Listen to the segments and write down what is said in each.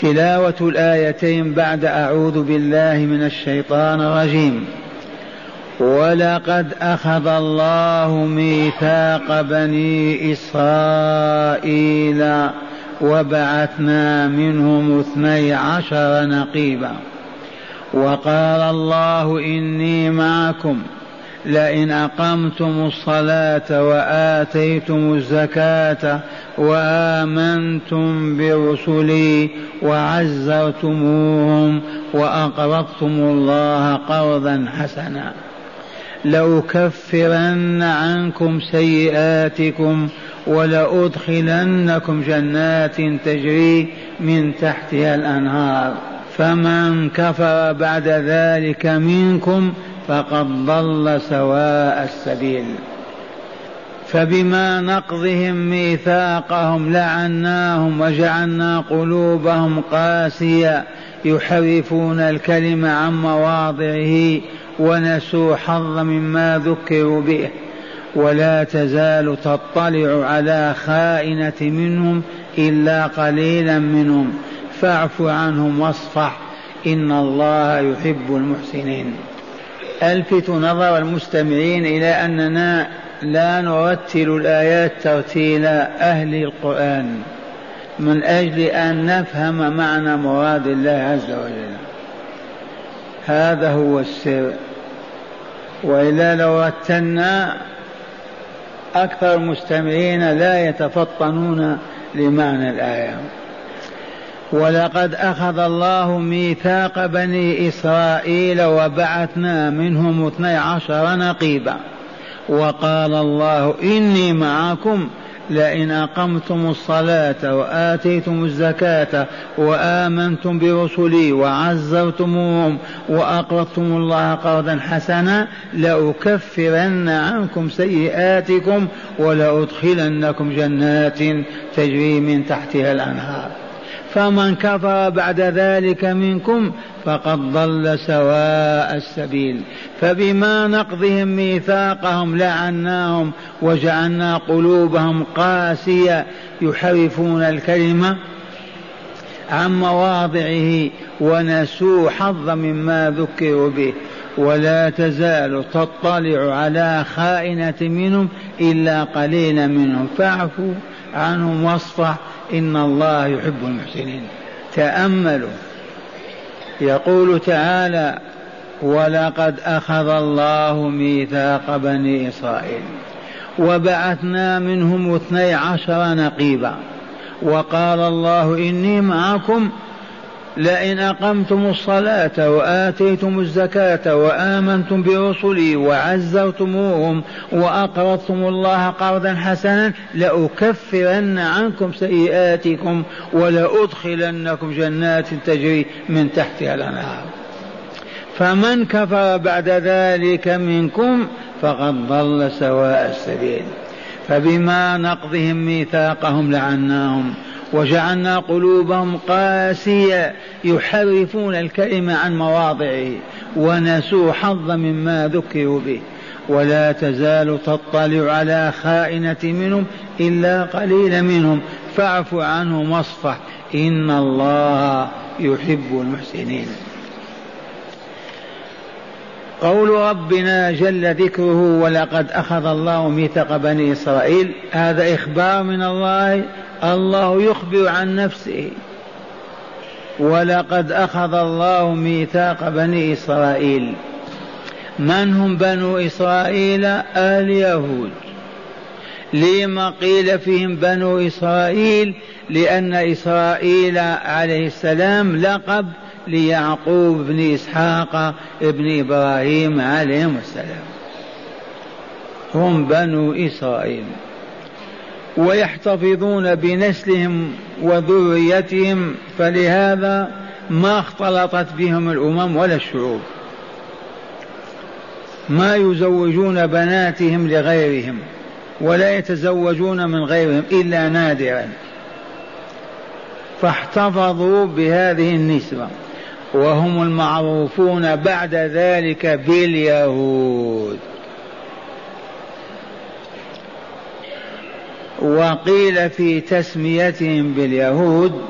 تلاوة الآيتين بعد أعوذ بالله من الشيطان الرجيم. ولقد أخذ الله ميثاق بني إسرائيل وبعثنا منهم اثني عشر نقيبا. وقال الله إني معكم لئن أقمتم الصلاة وآتيتم الزكاة وآمنتم برسلي وعزرتموهم وأقرضتم الله قرضا حسنا. لأكفرن عنكم سيئاتكم ولأدخلنكم جنات تجري من تحتها الأنهار. فمن كفر بعد ذلك منكم فقد ضل سواء السبيل. فبما نقضهم ميثاقهم لعناهم وجعلنا قلوبهم قاسية يحرفون الكلم عن مواضعه ونسوا حظ مما ذكروا به. ولا تزال تطلع على خائنة منهم إلا قليلا منهم. فاعف عنهم واصفح إن الله يحب المحسنين. ألفت نظر المستمعين إلى أننا لا نرتل الآيات ترتيل أهل القرآن من أجل أن نفهم معنى مراد الله عز وجل. هذا هو السر. وإلا لو رتلنا أكثر المستمعين لا يتفطنون لمعنى الآية. ولقد أخذ الله ميثاق بني إسرائيل وبعثنا منهم اثني عشر نقيبا. وقال الله إني معكم لئن أقمتم الصلاة وآتيتم الزكاة وآمنتم برسلي وعزرتموهم وأقرضتم الله قرضا حسنا لأكفرن عنكم سيئاتكم ولأدخلنكم جنات تجري من تحتها الأنهار. فمن كفر بعد ذلك منكم فقد ضل سواء السبيل. فبما نقضهم ميثاقهم لعناهم وجعلنا قلوبهم قاسية يحرفون الكلمة عن مواضعه ونسوا حظا مما ذكروا به. ولا تزال تطلع على خائنة منهم إلا قليلا منهم. فاعفوا. عنهم واصفح إن الله يحب المحسنين. تأملوا. يقول تعالى ولقد أخذ الله ميثاق بني إسرائيل وبعثنا منهم اثني عشر نقيبا وقال الله إني معكم لئن أقمتم الصلاة وآتيتم الزكاة وآمنتم برسلي وعزرتموهم وأقرضتم الله قرضا حسنا لأكفرن عنكم سيئاتكم ولأدخلنكم جنات تجري من تحتها الأنهار. فمن كفر بعد ذلك منكم فقد ضل سواء السبيل. فبما نقضهم ميثاقهم لعناهم وجعلنا قلوبهم قاسية يحرفون الكلمة عن مواضعه ونسوا حظا مما ذكروا به. ولا تزال تطلع على خائنة منهم إلا قليلا منهم. فاعف عنهم واصفح. إن الله يحب المحسنين. قول ربنا جل ذكره ولقد أخذ الله ميثاق بني إسرائيل هذا إخبار من الله الله يخبر عن نفسه. ولقد أخذ الله ميثاق بني إسرائيل. من هم بنو إسرائيل؟ اليهود لما قيل فيهم بنو إسرائيل؟ لأن إسرائيل عليه السلام لقب ليعقوب بن إسحاق بن إبراهيم عليهم السلام. هم بنو إسرائيل. ويحتفظون بنسلهم وذريتهم فلهذا ما اختلطت بهم الأمم ولا الشعوب. ما يزوجون بناتهم لغيرهم ولا يتزوجون من غيرهم إلا نادرا. فاحتفظوا بهذه النسبة وهم المعروفون بعد ذلك باليهود. وقيل في تسميتهم باليهود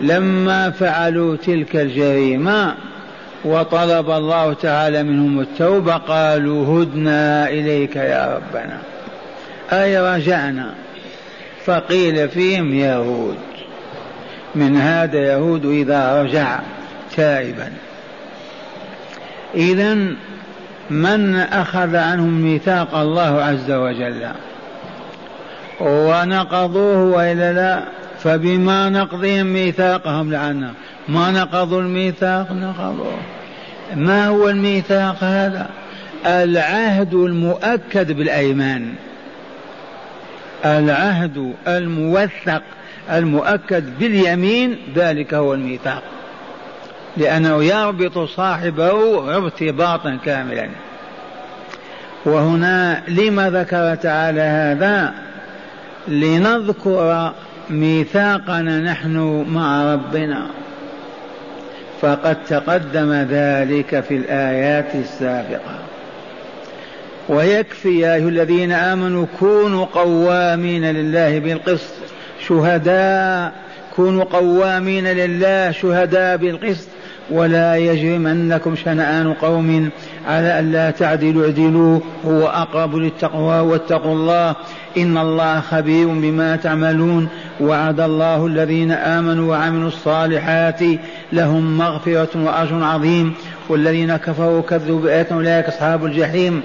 لما فعلوا تلك الجريمة وطلب الله تعالى منهم التوبة قالوا هدنا إليك يا ربنا. أي رجعنا. فقيل فيهم يهود. من هذا يهود إذا رجع تائبا. إذا من أخذ عنهم ميثاق الله عز وجل؟ ونقضوه وإلا لا فبما نقضهم ميثاقهم لعنا. ما نقضوا الميثاق نقضوه. ما هو الميثاق هذا؟ العهد المؤكد بالأيمان. العهد الموثق المؤكد باليمين ذلك هو الميثاق. لأنه يربط صاحبه ارتباطا كاملا. وهنا لما ذكر تعالى هذا؟ لنذكر ميثاقنا نحن مع ربنا. فقد تقدم ذلك في الآيات السابقة. ويكفي يا أيها الذين آمنوا كونوا قوامين لله بالقسط. شهداء كونوا قوامين لله شهداء بالقسط. ولا يجرمنكم شنآن قوم على ألا تعدلوا اعدلوا هو أقرب للتقوى واتقوا الله. إن الله خبير بما تعملون. وعد الله الذين آمنوا وعملوا الصالحات لهم مغفرة وأجر عظيم. والذين كفروا كذبوا بآياتنا أولئك أصحاب الجحيم.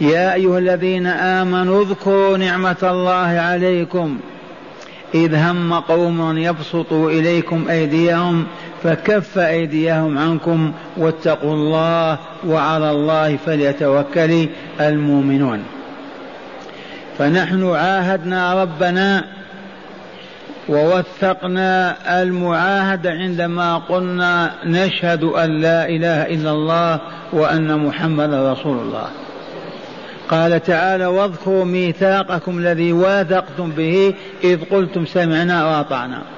يا أيها الذين آمنوا اذكروا نعمة الله عليكم. إذ هم قوم يبسطوا إليكم أيديهم فكف أيديهم عنكم واتقوا الله وعلى الله فليتوكل المؤمنون. فنحن عاهدنا ربنا ووثقنا المعاهدة عندما قلنا نشهد أن لا إله إلا الله وأن محمدا رسول الله. قال تعالى واذكروا ميثاقكم الذي واثقتم به إذ قلتم سمعنا وأطعنا.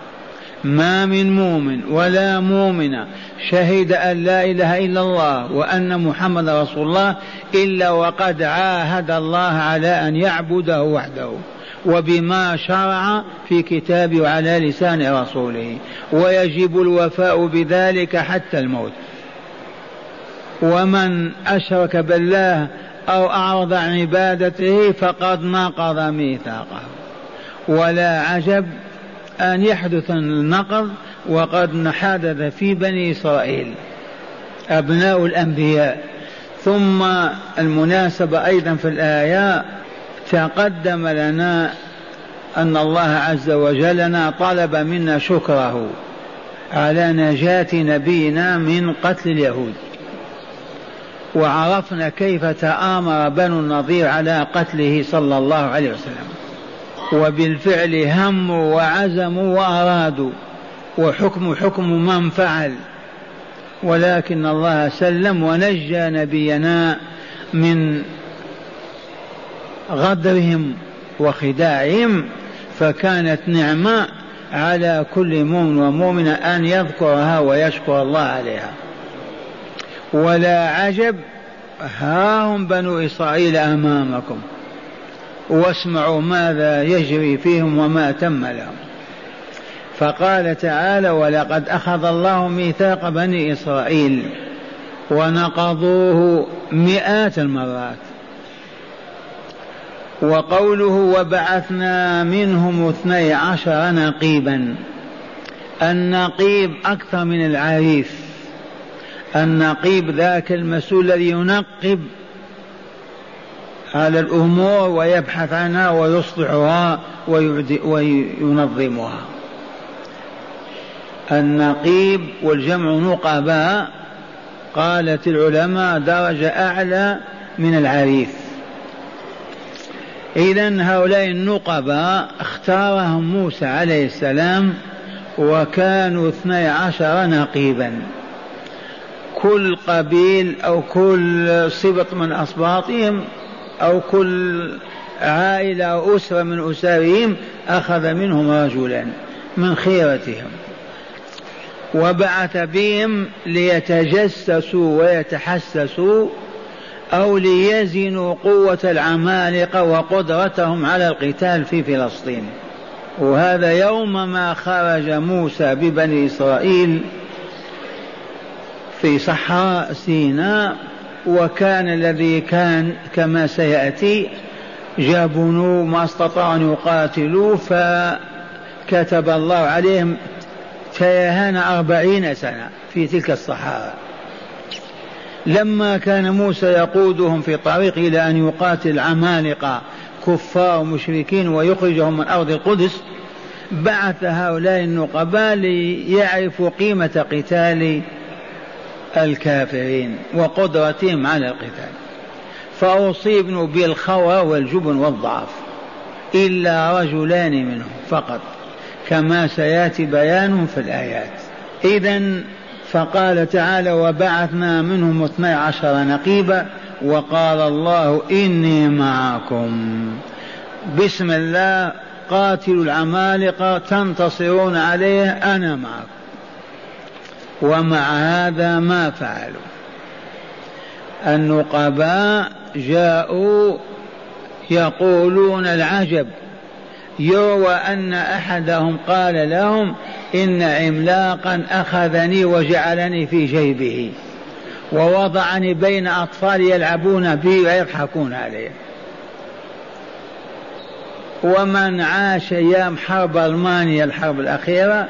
ما من مؤمن ولا مؤمنة شهد أن لا إله إلا الله وأن محمد رسول الله إلا وقد عاهد الله على أن يعبده وحده وبما شرع في كتابه وعلى لسان رسوله ويجب الوفاء بذلك حتى الموت. ومن أشرك بالله أو أعرض عن عبادته فقد نقض ميثاقه. ولا عجب أن يحدث النقض وقد حدث في بني إسرائيل أبناء الأنبياء. ثم المناسبة أيضا في الآية تقدم لنا أن الله عز وجل طلب منا شكره على نجاة نبينا من قتل اليهود. وعرفنا كيف تآمر بنو النضير على قتله صلى الله عليه وسلم. وبالفعل هموا وعزموا وأرادوا وحكم حكم من فعل. ولكن الله سلم ونجى نبينا من غدرهم وخداعهم فكانت نعمة على كل مؤمن ومؤمنة أن يذكرها ويشكر الله عليها. ولا عجب ها هم بنو إسرائيل أمامكم. واسمعوا ماذا يجري فيهم وما تم لهم. فقال تعالى ولقد أخذ الله ميثاق بني إسرائيل ونقضوه مئات المرات. وقوله وبعثنا منهم اثني عشر نقيبا النقيب أكثر من العريف. النقيب ذاك المسؤول الذي ينقب على الأمور ويبحث عنها ويصلحها وينظمها. النقيب والجمع نقباء قالت العلماء درجة أعلى من العريف. إذا هؤلاء النقباء اختارهم موسى عليه السلام وكانوا اثني عشر نقيبا. كل قبيل أو كل سبط من أسباطهم أو كل عائلة أو أسرة من أسرهم أخذ منهم رجلا من خيرتهم وبعث بهم ليتجسسوا ويتحسسوا أو ليزنوا قوة العمالقة وقدرتهم على القتال في فلسطين. وهذا يوم ما خرج موسى ببني إسرائيل في صحراء سيناء وكان الذي كان كما سيأتي جابنوا ما استطاعوا أن يقاتلوا فكتب الله عليهم تيهان أربعين سنة في تلك الصحراء لما كان موسى يقودهم في طريق إلى أن يقاتل عمالقة كفار مشركين ويخرجهم من أرض القدس بعث هؤلاء النقباء ليعرفوا قيمة قتال الكافرين وقدرتهم على القتال. فأصيبن بالخوى والجبن والضعف إلا رجلان منهم فقط كما سيأتي بيان في الآيات. إذا فقال تعالى وبعثنا منهم اثني عشر نقيبا وقال الله إني معكم. بسم الله قاتلوا العمالقة تنتصرون عليه أنا معكم. ومع هذا ما فعلوا. النقباء جاءوا يقولون العجب. يروى أن أحدهم قال لهم إن عملاقا أخذني وجعلني في جيبه ووضعني بين أطفال يلعبون بي ويضحكون عليه. ومن عاش أيام حرب ألمانيا الحرب الأخيرة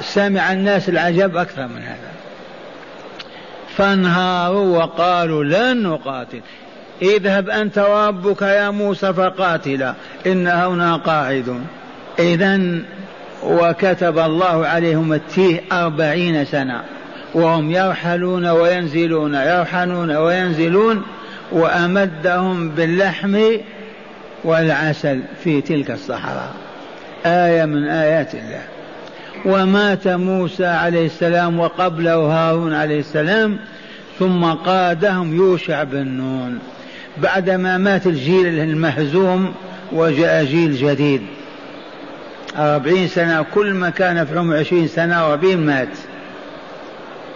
سمع الناس العجب أكثر من هذا. فانهاروا وقالوا لن نقاتل. اذهب أنت وربك يا موسى فقاتلا. إن هنا قاعدون إذا وكتب الله عليهم التيه أربعين سنة. وهم يرحلون وينزلون يرحلون وينزلون وأمدهم باللحم والعسل في تلك الصحراء. آية من آيات الله. ومات موسى عليه السلام وقبله هارون عليه السلام ثم قادهم يوشع بن نون. بعدما مات الجيل المهزوم وجاء جيل جديد. أربعين سنة كل ما كان في عمر عشرين سنة وأربعين مات.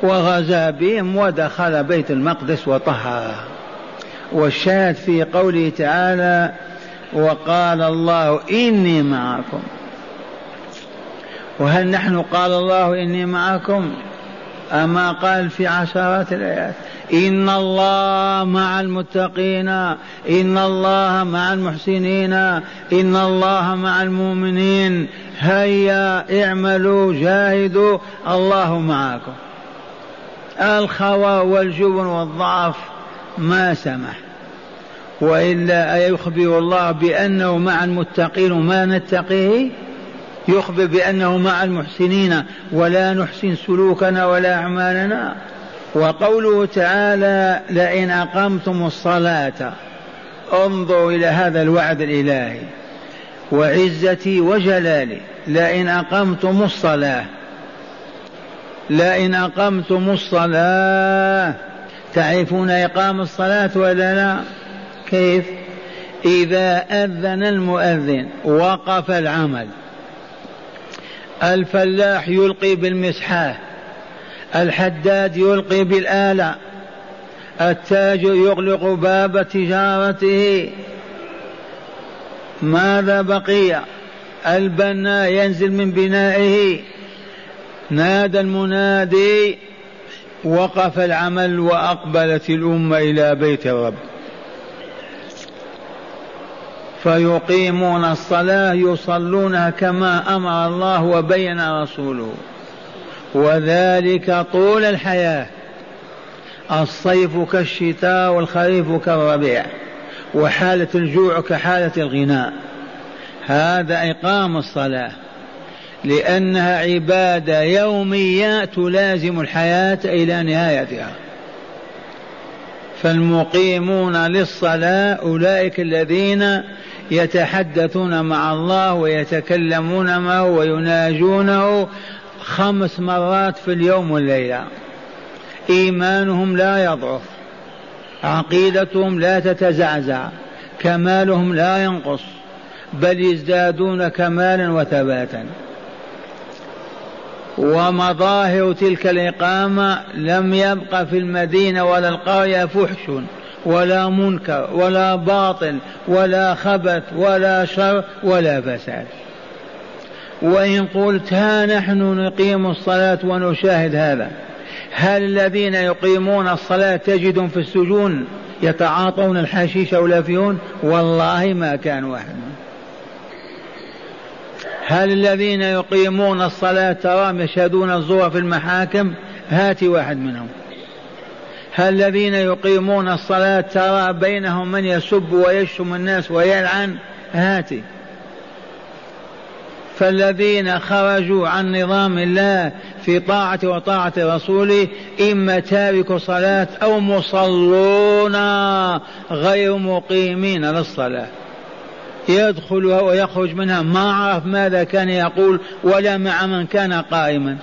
وغزا بهم ودخل بيت المقدس وطهره والشاهد في قوله تعالى وقال الله إني معكم وهل نحن قال الله إني معكم؟ أما قال في عشرات الآيات إن الله مع المتقين إن الله مع المحسنين إن الله مع المؤمنين. هيا اعملوا جاهدوا الله معكم. الخوى والجبن والضعف ما سمح. وإلا أيخبر الله بأنه مع المتقين ما نتقيه؟ يخبر بأنه مع المحسنين ولا نحسن سلوكنا ولا أعمالنا. وقوله تعالى لئن أقمتم الصلاة انظروا إلى هذا الوعد الإلهي. وعزتي وجلالي لئن أقمتم الصلاة لئن أقمتم الصلاة. تعرفون إقام الصلاة ولا لا؟ كيف؟ إذا أذن المؤذن وقف العمل. الفلاح يلقي بالمسحاه الحداد يلقي بالآلة التاجر يغلق باب تجارته. ماذا بقي؟ البناء ينزل من بنائه. نادى المنادي وقف العمل وأقبلت الأمة إلى بيت الرب. فيقيمون الصلاة يصلونها كما أمر الله وبين رسوله. وذلك طول الحياة. الصيف كالشتاء والخريف كالربيع وحالة الجوع كحالة الغناء. هذا إقام الصلاة. لأنها عبادة يومية تلازم الحياة إلى نهايتها. فالمقيمون للصلاة أولئك الذين يتحدثون مع الله ويتكلمون معه ويناجونه خمس مرات في اليوم والليلة. إيمانهم لا يضعف عقيدتهم لا تتزعزع كمالهم لا ينقص بل يزدادون كمالا وثباتا. ومظاهر تلك الإقامة لم يبق في المدينة ولا القرية فحش. ولا منكر ولا باطل ولا خبث ولا شر ولا فساد. وإن قلت ها نحن نقيم الصلاة ونشاهد هذا. هل الذين يقيمون الصلاة تجدهم في السجون يتعاطون الحشيش أو الأفيون؟ والله ما كان واحد هل الذين يقيمون الصلاة تراهم يشهدون الزور في المحاكم؟ هات واحد منهم. الذين يقيمون الصلاة ترى بينهم من يسب ويشتم الناس ويلعن. هاتي. فالذين خرجوا عن نظام الله في طاعة وطاعة رسوله إما تارك صلاة أو مصلون غير مقيمين للصلاة. يدخلها ويخرج منها. ما عرف ماذا كان يقول ولا مع من كان قائما.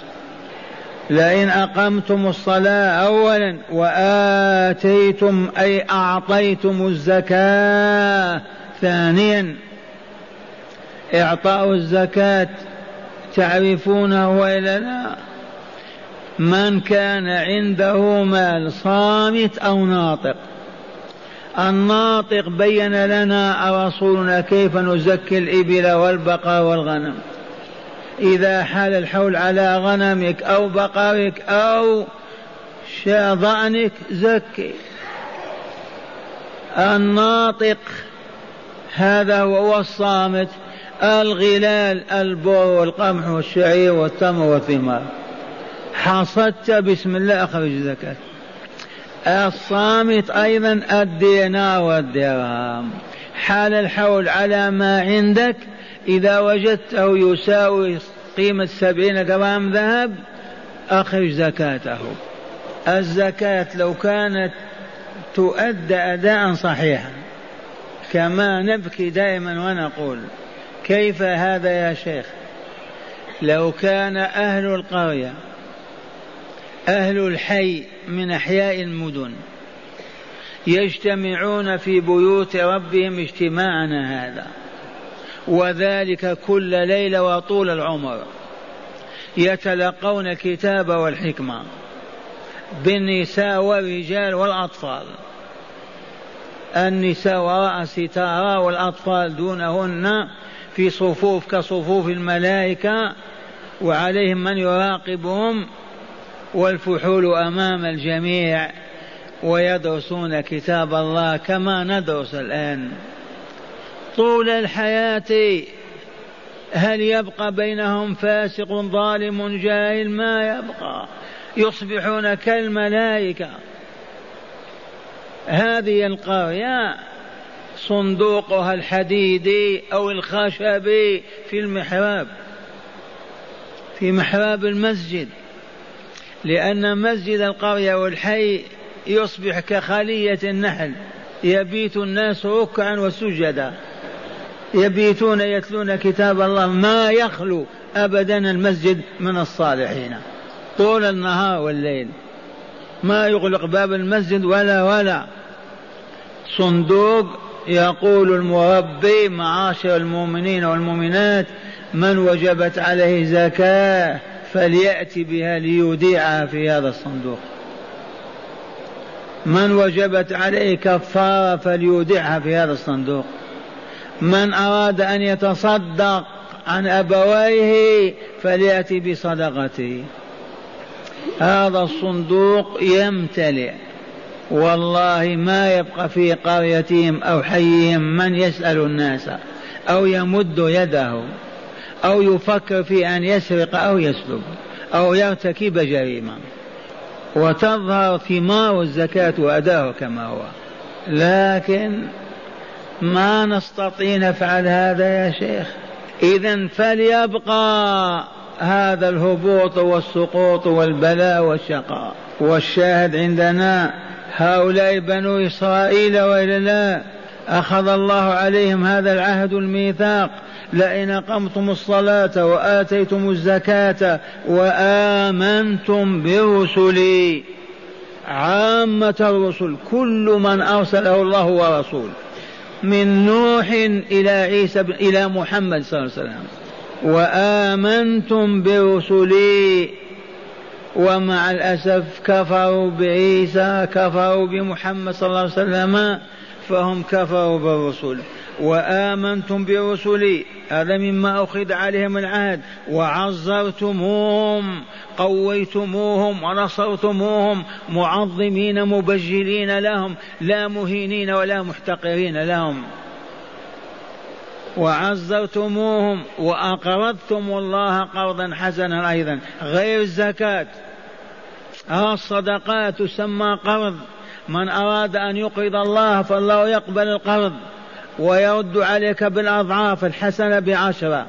لئن أقمتم الصلاة أولا وآتيتم أي أعطيتم الزكاة ثانيا إعطاء الزكاة تعرفونه وإلا لا؟ من كان عنده مال صامت أو ناطق؟ الناطق بين لنا رسولنا كيف نزكي الإبل والبقر والغنم؟ إذا حال الحول على غنمك أو بقرك أو ضأنك زكي. الناطق هذا هو الصامت. الغلال البر والقمح والشعير والتمر والثمار. حصدت بسم الله أخرج زكاة الصامت أيضا الدينار والدرهم. حال الحول على ما عندك إذا وجدته يساوي قيمة سبعين جرام ذهب أخرج زكاته. الزكاة لو كانت تؤدى أداء صحيحا كما نبكي دائما ونقول كيف هذا يا شيخ؟ لو كان أهل القرية أهل الحي من أحياء المدن يجتمعون في بيوت ربهم اجتماعنا هذا. وذلك كل ليلة وطول العمر. يتلقون الكتاب والحكمة بالنساء والرجال والأطفال. النساء وراء ستارة والأطفال دونهن في صفوف كصفوف الملائكة وعليهم من يراقبهم والفحول أمام الجميع ويدرسون كتاب الله كما ندرس الآن. طول الحياة هل يبقى بينهم فاسق ظالم جاهل؟ ما يبقى. يصبحون كالملائكة. هذه القرية صندوقها الحديدي أو الخشبي في المحراب في محراب المسجد لأن مسجد القرية والحي يصبح كخلية النحل يبيت الناس ركعا وسجدا. يبيتون يتلون كتاب الله ما يخلو أبدا المسجد من الصالحين. طول النهار والليل. ما يغلق باب المسجد ولا ولا. صندوق يقول المربي معاشر المؤمنين والمؤمنات من وجبت عليه زكاة فليأتي بها ليوديعها في هذا الصندوق. من وجبت عليه كفارة فليودعها في هذا الصندوق. من أراد أن يتصدق عن أبويه فليأتي بصدقته. هذا الصندوق يمتلئ. والله ما يبقى في قريتهم أو حيهم من يسأل الناس أو يمد يده أو يفكر في أن يسرق أو يسلب أو يرتكب جريمة. وتظهر ثمار الزكاة وأداه كما هو. لكن ما نستطيع نفعل هذا يا شيخ. إذا فليبقى هذا الهبوط والسقوط والبلاء والشقاء. والشاهد عندنا هؤلاء بنو إسرائيل وإلا لا أخذ الله عليهم هذا العهد الميثاق. لئن أقمتم الصلاة وآتيتم الزكاة وآمنتم برسلي. عامة الرسل كل من أرسله الله ورسول من نوح إلى عيسى إلى محمد صلى الله عليه وسلم. وآمنتم برسلي ومع الأسف كفروا بعيسى كفروا بمحمد صلى الله عليه وسلم فهم كفروا بالرسل وآمنتم برسلي هذا مما أخذ عليهم العهد وعزرتموهم قويتموهم ونصرتموهم معظمين مبجلين لهم لا مهينين ولا محتقرين لهم. وعزرتموهم وأقرضتم الله قرضا حسنا أيضا غير الزكاة. الصدقات تسمى قرض. من أراد أن يقرض الله فالله يقبل القرض. ويرد عليك بالأضعاف الحسنة بعشرة.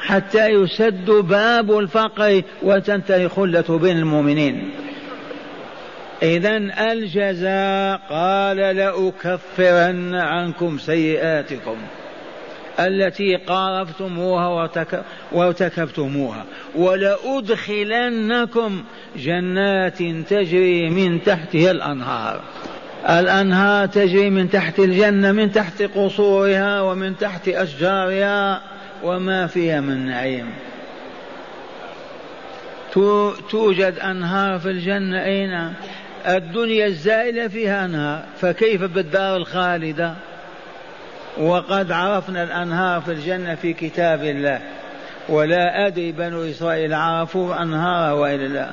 حتى يسد باب الفقر وتنتهي خلة بين المؤمنين. إذا الجزاء قال لأكفرن عنكم سيئاتكم. التي قارفتموها وارتكبتموها. ولأدخلنكم جنات تجري من تحتها الأنهار. الأنهار تجري من تحت الجنة من تحت قصورها ومن تحت أشجارها وما فيها من نعيم. توجد أنهار في الجنة أين؟ الدنيا الزائلة فيها أنهار فكيف بالدار الخالدة؟ وقد عرفنا الأنهار في الجنة في كتاب الله. ولا أدري بنو إسرائيل عرفوا أنهارها وإلا لا.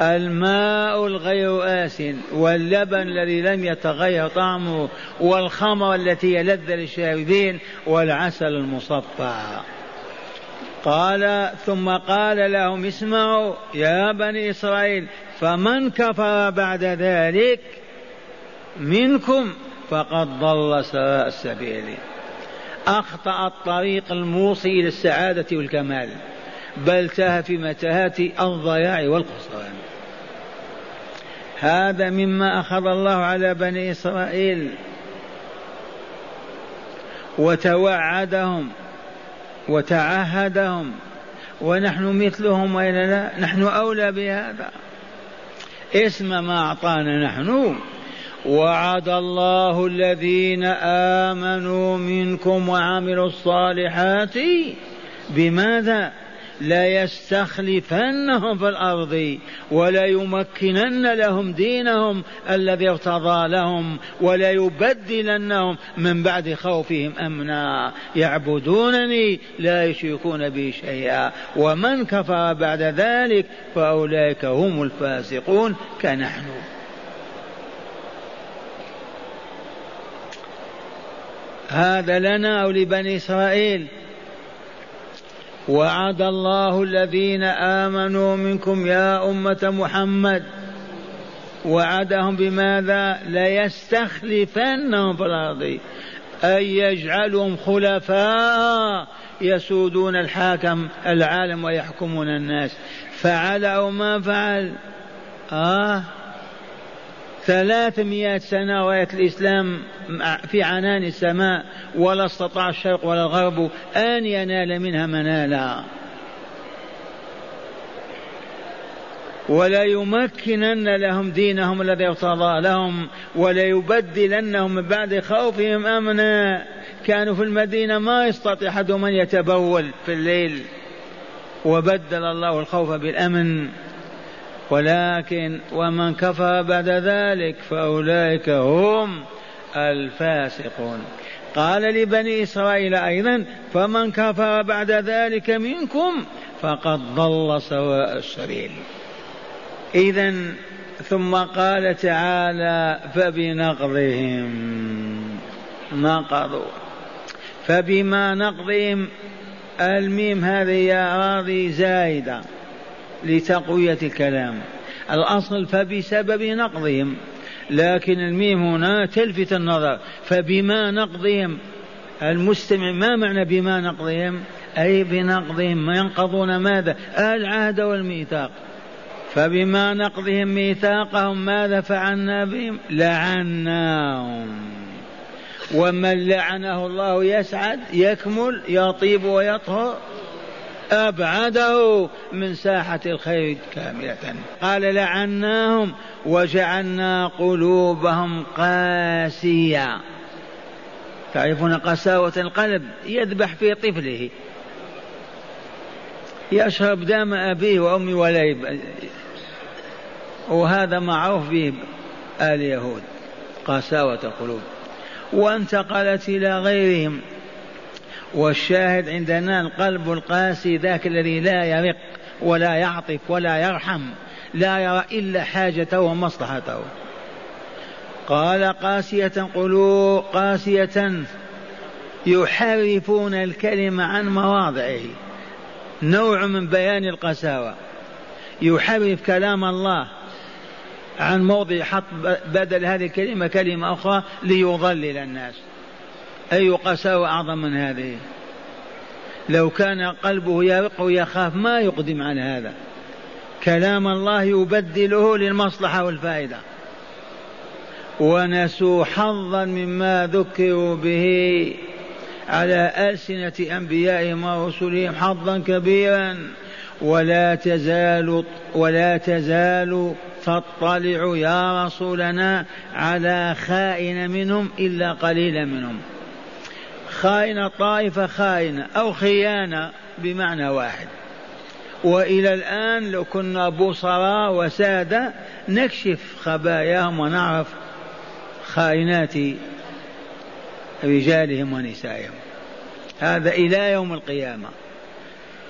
الماء الغير آسن واللبن الذي لم يتغير طعمه والخمر التي هي لذة للشاربين والعسل المصفى. قال ثم قال لهم اسمعوا يا بني إسرائيل فمن كفر بعد ذلك منكم فقد ضل سواء السبيل أخطأ الطريق الموصي إلى السعادة والكمال. بل تاه في متاهات الضياع والخسران هذا مما أخذ الله على بني إسرائيل وتوعدهم وتعهدهم ونحن مثلهم وإلا لا نحن أولى بهذا. اسم ما أعطانا نحن. وعد الله الذين آمنوا منكم وعملوا الصالحات بماذا؟ ليستخلفنهم في الأرض وليمكنن لهم دينهم الذي ارتضى لهم وليبدلنهم من بعد خوفهم أمنا. يعبدونني لا يشركون بي شيئا. ومن كفر بعد ذلك فأولئك هم الفاسقون كنحن. هذا لنا أو لبني إسرائيل. وعد الله الذين آمنوا منكم يا أمة محمد. وعدهم بماذا؟ ليستخلفنهم في الأرض. أي يجعلهم خلفاء يسودون الحاكم العالم ويحكمون الناس. فعل أو ما فعل. آه. ثلاثمائة سنة راية الإسلام في عنان السماء ولا استطاع الشرق ولا الغرب أن ينال منها منالا. ولا يمكنن لهم دينهم الذي ارتضى لهم ولا يبدلنهم من بعد خوفهم أمنا. كانوا في المدينة ما يستطيع احدهم ان يتبول في الليل. وبدل الله الخوف بالأمن. ولكن ومن كفر بعد ذلك فأولئك هم الفاسقون. قال لبني إسرائيل أيضا فمن كفر بعد ذلك منكم فقد ضل سواء السبيل. إذا ثم قال تعالى فبنقضهم نقضوا. فبما نقضهم الميم هذه يا راضي زايدة. لتقوية الكلام. الأصل فبسبب نقضهم لكن الميم هنا تلفت النظر. فبما نقضهم المستمع ما معنى بما نقضهم؟ أي بنقضهم ما ينقضون ماذا؟ العهد والميثاق. فبما نقضهم ميثاقهم ماذا فعلنا بهم؟ لعناهم. ومن لعنه الله يسعد يكمل يطيب ويطهر. أبعده من ساحة الخير كاملة. قال لعناهم وجعلنا قلوبهم قاسية. تعرفون قساوة القلب؟ يذبح في طفله. يشرب دم أبيه وأمه ولا. وهذا معروف به اليهود قساوة القلوب. وانتقلت إلى غيرهم. والشاهد عندنا القلب القاسي ذاك الذي لا يرق ولا يعطف ولا يرحم لا يرى إلا حاجته ومصلحته. قال قاسية قلوب قاسية يحرفون الكلمة عن مواضعه. نوع من بيان القساوة. يحرف كلام الله عن موضع حط بدل هذه الكلمة كلمة أخرى ليضلل الناس. أي قساوة أعظم من هذه؟ لو كان قلبه يرق ويخاف ما يقدم على هذا. كلام الله يبدله للمصلحة والفائدة. ونسوا حظا مما ذكروا به على ألسنة أنبيائهم ورسلهم حظا كبيرا. ولا تزال ولا تزال تطلع يا رسولنا على خائن منهم إلا قليلا منهم. خائنة طائفة خائنة أو خيانة بمعنى واحد. وإلى الآن لو كنا بصراء وسادة نكشف خباياهم ونعرف خائنات رجالهم ونسائهم. هذا إلى يوم القيامة.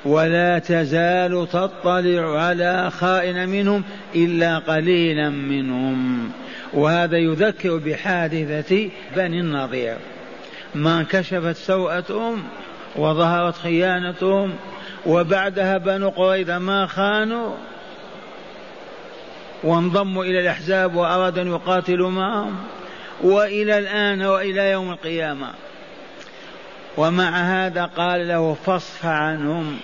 ولا تزال تطلع على خائن منهم إلا قليلا منهم. وهذا يذكر بحادثة بني النضير. ما انكشفت سوءتهم وظهرت خيانتهم وبعدها بنو قريظة ما خانوا وانضموا إلى الأحزاب وأرادوا أن يقاتلوا معهم وإلى الآن وإلى يوم القيامة. ومع هذا قال له فاصف عنهم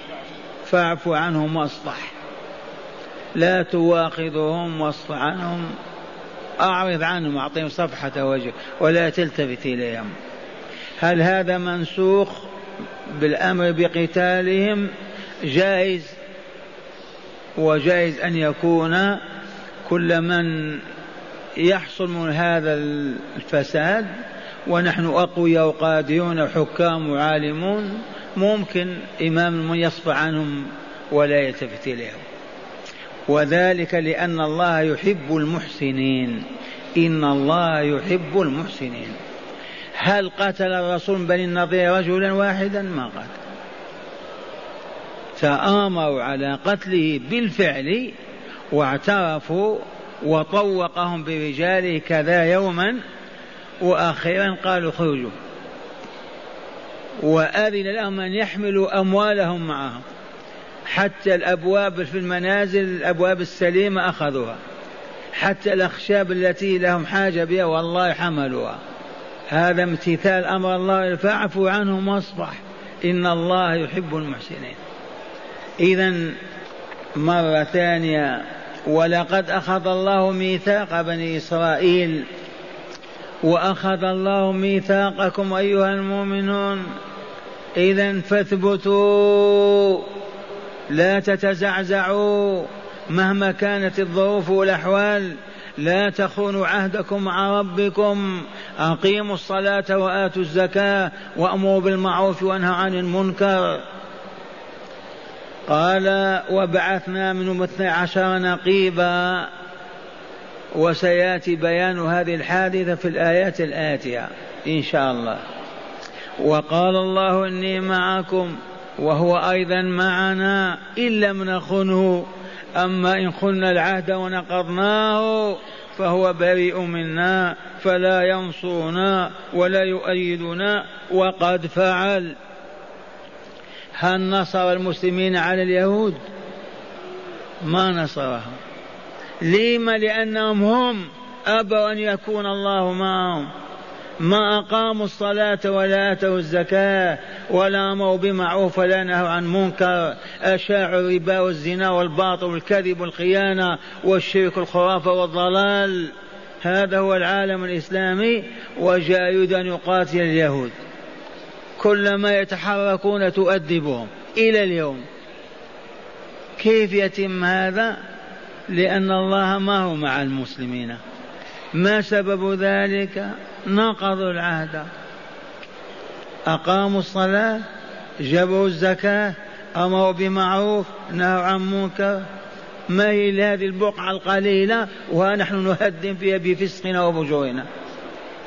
فاعف عنهم واصفح. لا تواخذهم واصف عنهم. أعرض عنهم أعطيهم صفحة وجه ولا تلتفت إليهم. هل هذا منسوخ بالأمر بقتالهم؟ جائز. وجائز أن يكون كل من يحصل من هذا الفساد ونحن أقوياء وقادرون حكام وعالمون ممكن إمام يصفى عنهم ولا يلتفت إليهم وذلك لأن الله يحب المحسنين. إن الله يحب المحسنين. هل قتل الرسول بني النضير رجلا واحدا؟ ما قتل تآمروا على قتله بالفعل واعترفوا وطوقهم برجاله كذا يوما وأخيرا قالوا خرجوا. وأذن لهم أن يحملوا أموالهم معهم. حتى الأبواب في المنازل الأبواب السليمة أخذوها. حتى الأخشاب التي لهم حاجة بها والله حملوها. هذا امتثال أمر الله فاعفوا عنهم واصفح. إن الله يحب المحسنين. إذا مرة ثانية ولقد أخذ الله ميثاق بني إسرائيل وأخذ الله ميثاقكم أيها المؤمنون. إذا فاثبتوا لا تتزعزعوا مهما كانت الظروف والأحوال. لا تخونوا عهدكم مع ربكم. أقيموا الصلاة وآتوا الزكاة وأمروا بالمعروف وأنهوا عن المنكر. قال وبعثنا منهم اثني عشر نقيبا. وسيأتي بيان هذه الحادثة في الآيات الآتية إن شاء الله. وقال الله إني معكم وهو أيضا معنا ان لم نخنه أما إن خنا العهد ونقضناه فهو بريء منا فلا ينصرنا ولا يؤيدنا وقد فعل. هل نصر المسلمين على اليهود؟ ما نصرهم. لما لأنهم هم أبوا أن يكون الله معهم. ما أقاموا الصلاة ولا آتوا الزكاة ولا أمروا بمعروف ولا نهوا عن منكر. أشاعوا الربا والزنا والباطل والكذب والخيانة والشرك والخرافة والضلال. هذا هو العالم الإسلامي وجاء يريد أن يقاتل اليهود. كلما يتحركون تؤدبهم إلى اليوم. كيف يتم هذا؟ لأن الله ما هو مع المسلمين. ما سبب ذلك؟ نقضوا العهد. أقاموا الصلاة جبروا الزكاة أمروا بمعروف نهوا عن منكر. ما هي هذه البقعة القليلة ونحن نهدم فيها بفسقنا وفجورنا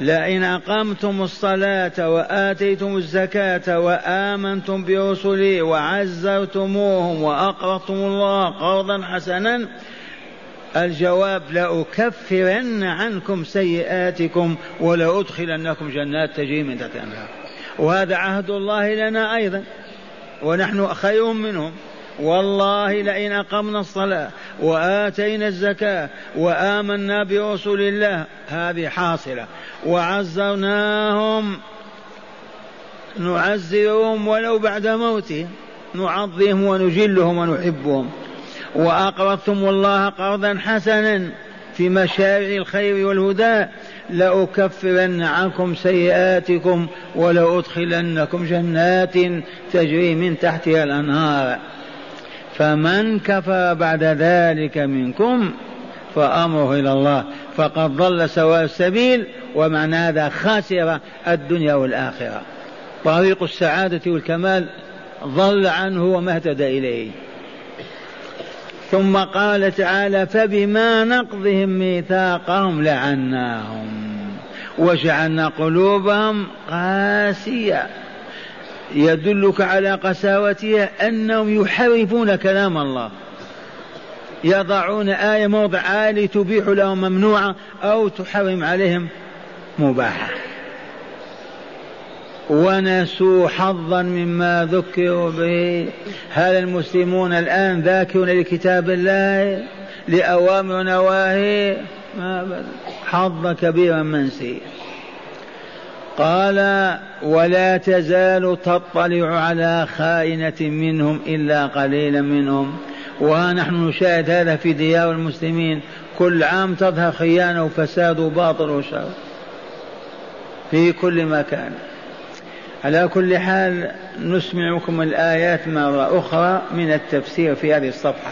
لئن أقمتم الصلاة وآتيتم الزكاة وآمنتم برسلي وعزرتموهم وأقرضتم الله قرضا حسنا الجواب لأكفرن عنكم سيئاتكم ولأدخلنكم جنات تجري من تحتها الأنهار. وهذا عهد الله لنا أيضا. ونحن خير منهم. والله لئن أقمنا الصلاة وآتينا الزكاة وآمنا برسول الله هذه حاصلة. وعزرناهم نعزرهم ولو بعد موتهم نعظمهم ونجلهم ونحبهم. وأقرضتم الله قرضا حسنا في مشاريع الخير والهدى لأكفرن عنكم سيئاتكم ولأدخلنكم جنات تجري من تحتها الأنهار. فمن كفر بعد ذلك منكم فأمره إلى الله فقد ضل سواء السبيل ومعنى هذا خاسر الدنيا والآخرة. طريق السعادة والكمال ضل عنه وما اهتدى إليه. ثم قال تعالى فبما نقضهم ميثاقهم لعناهم وجعلنا قلوبهم قاسية. يدلك على قساوتها أنهم يحرفون كلام الله. يضعون آية موضع آية تبيح لهم ممنوعة أو تحرم عليهم مباحة. ونسوا حظا مما ذكروا به. هل المسلمون الآن ذاكرون لكتاب الله؟ لأوامر ونواهي حظ كبيرا منسي. قال ولا تزال تطلع على خائنة منهم إلا قليلا منهم. ونحن نشاهد هذا في ديار المسلمين. كل عام تظهر خيانة وفساد وباطل وشر. في كل مكان. على كل حال نسمعكم الآيات مرة أخرى من التفسير في هذه الصفحة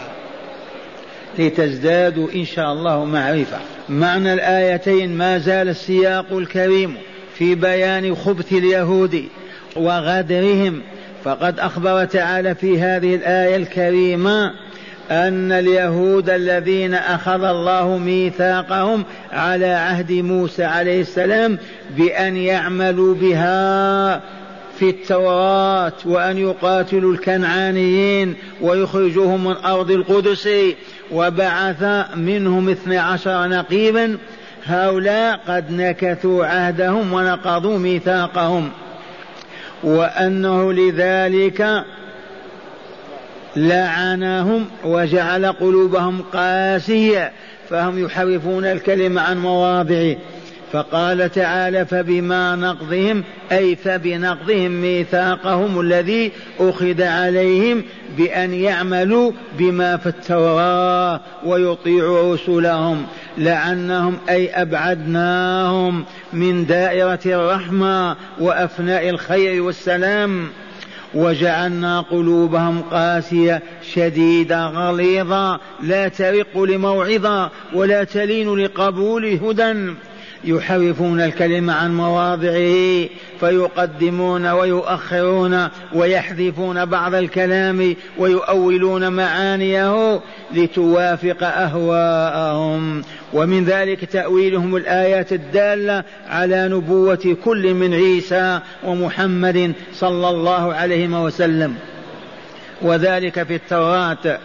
لتزدادوا إن شاء الله معرفة. معنى الآيتين ما زال السياق الكريم في بيان خبث اليهود وغدرهم. فقد أخبر تعالى في هذه الآية الكريمة أن اليهود الذين أخذ الله ميثاقهم على عهد موسى عليه السلام بأن يعملوا بها في التوراة وأن يقاتلوا الكنعانيين ويخرجوهم من أرض القدس وبعث منهم اثني عشر نقيبا. هؤلاء قد نكثوا عهدهم ونقضوا ميثاقهم. وأنه لذلك لعنهم وجعل قلوبهم قاسية فهم يحرفون الكلمة عن مواضعه. فقال تعالى فبما نقضهم أي فبنقضهم ميثاقهم الذي أخذ عليهم بأن يعملوا بما في التوراة ويطيعوا رسلهم لعنهم أي أبعدناهم من دائرة الرحمة وأفناء الخير والسلام وجعلنا قلوبهم قاسية شديدة غليظة لا ترق لموعظة ولا تلين لقبول هدى. يحرفون الكلمة عن مواضعه فيقدمون ويؤخرون ويحذفون بعض الكلام ويؤولون معانيه لتوافق أهواءهم. ومن ذلك تأويلهم الآيات الدالة على نبوة كل من عيسى ومحمد صلى الله عليه وسلم. وذلك في التوراة.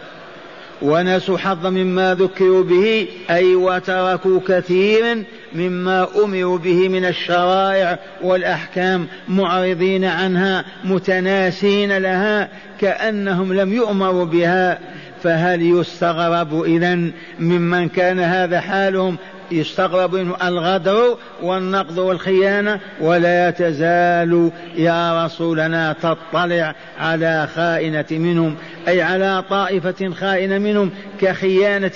ونسوا حظا مما ذكروا به أي وتركوا كثيرا مما أمروا به من الشرائع والأحكام معرضين عنها متناسين لها كأنهم لم يؤمروا بها. فهل يستغرب إذا ممن كان هذا حالهم يستغرب منه الغدر والنقض والخيانة ولا تزال يا رسولنا تطلع على خائنة منهم أي على طائفة خائنة منهم كخيانة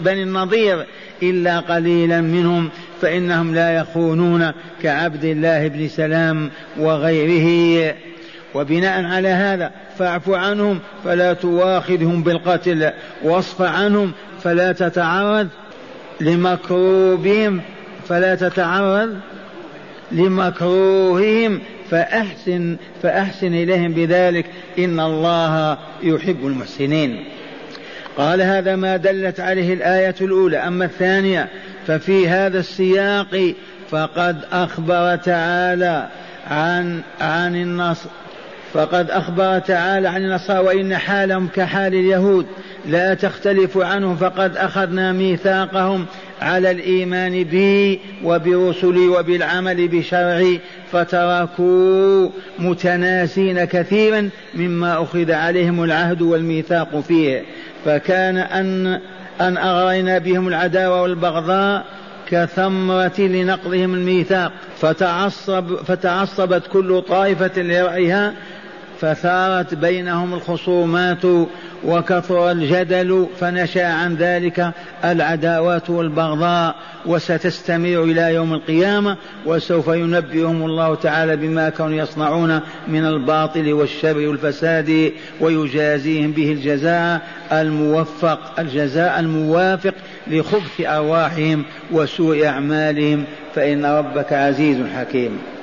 بني النضير إلا قليلا منهم فإنهم لا يخونون كعبد الله بن سلام وغيره. وبناء على هذا فاعف عنهم فلا تواخذهم بالقتل واصف عنهم فلا تتعرض لمكروبهم فلا تتعرض لمكروههم فأحسن فأحسن إليهم بذلك. إن الله يحب المحسنين. قال هذا ما دلت عليه الآية الأولى. أما الثانية ففي هذا السياق فقد أخبر تعالى عن عن النصر فقد أخبر تعالى عن النصارى وإن حالهم كحال اليهود. لا تختلف عنه فقد أخذنا ميثاقهم على الإيمان بي وبرسلي وبالعمل بشرعي فتركوا متناسين كثيرا مما أخذ عليهم العهد والميثاق فيه. فكان أن أن أغرينا بهم العداوة والبغضاء كثمرة لنقضهم الميثاق. فتعصب فتعصبت كل طائفة لرأيها فثارت بينهم الخصومات وكثر الجدل فنشأ عن ذلك العداوات والبغضاء وستستمر إلى يوم القيامة وسوف ينبئهم الله تعالى بما كانوا يصنعون من الباطل والشر والفساد ويجازيهم به الجزاء الموفق الجزاء الموافق لخبث أرواحهم وسوء أعمالهم فإن ربك عزيز حكيم.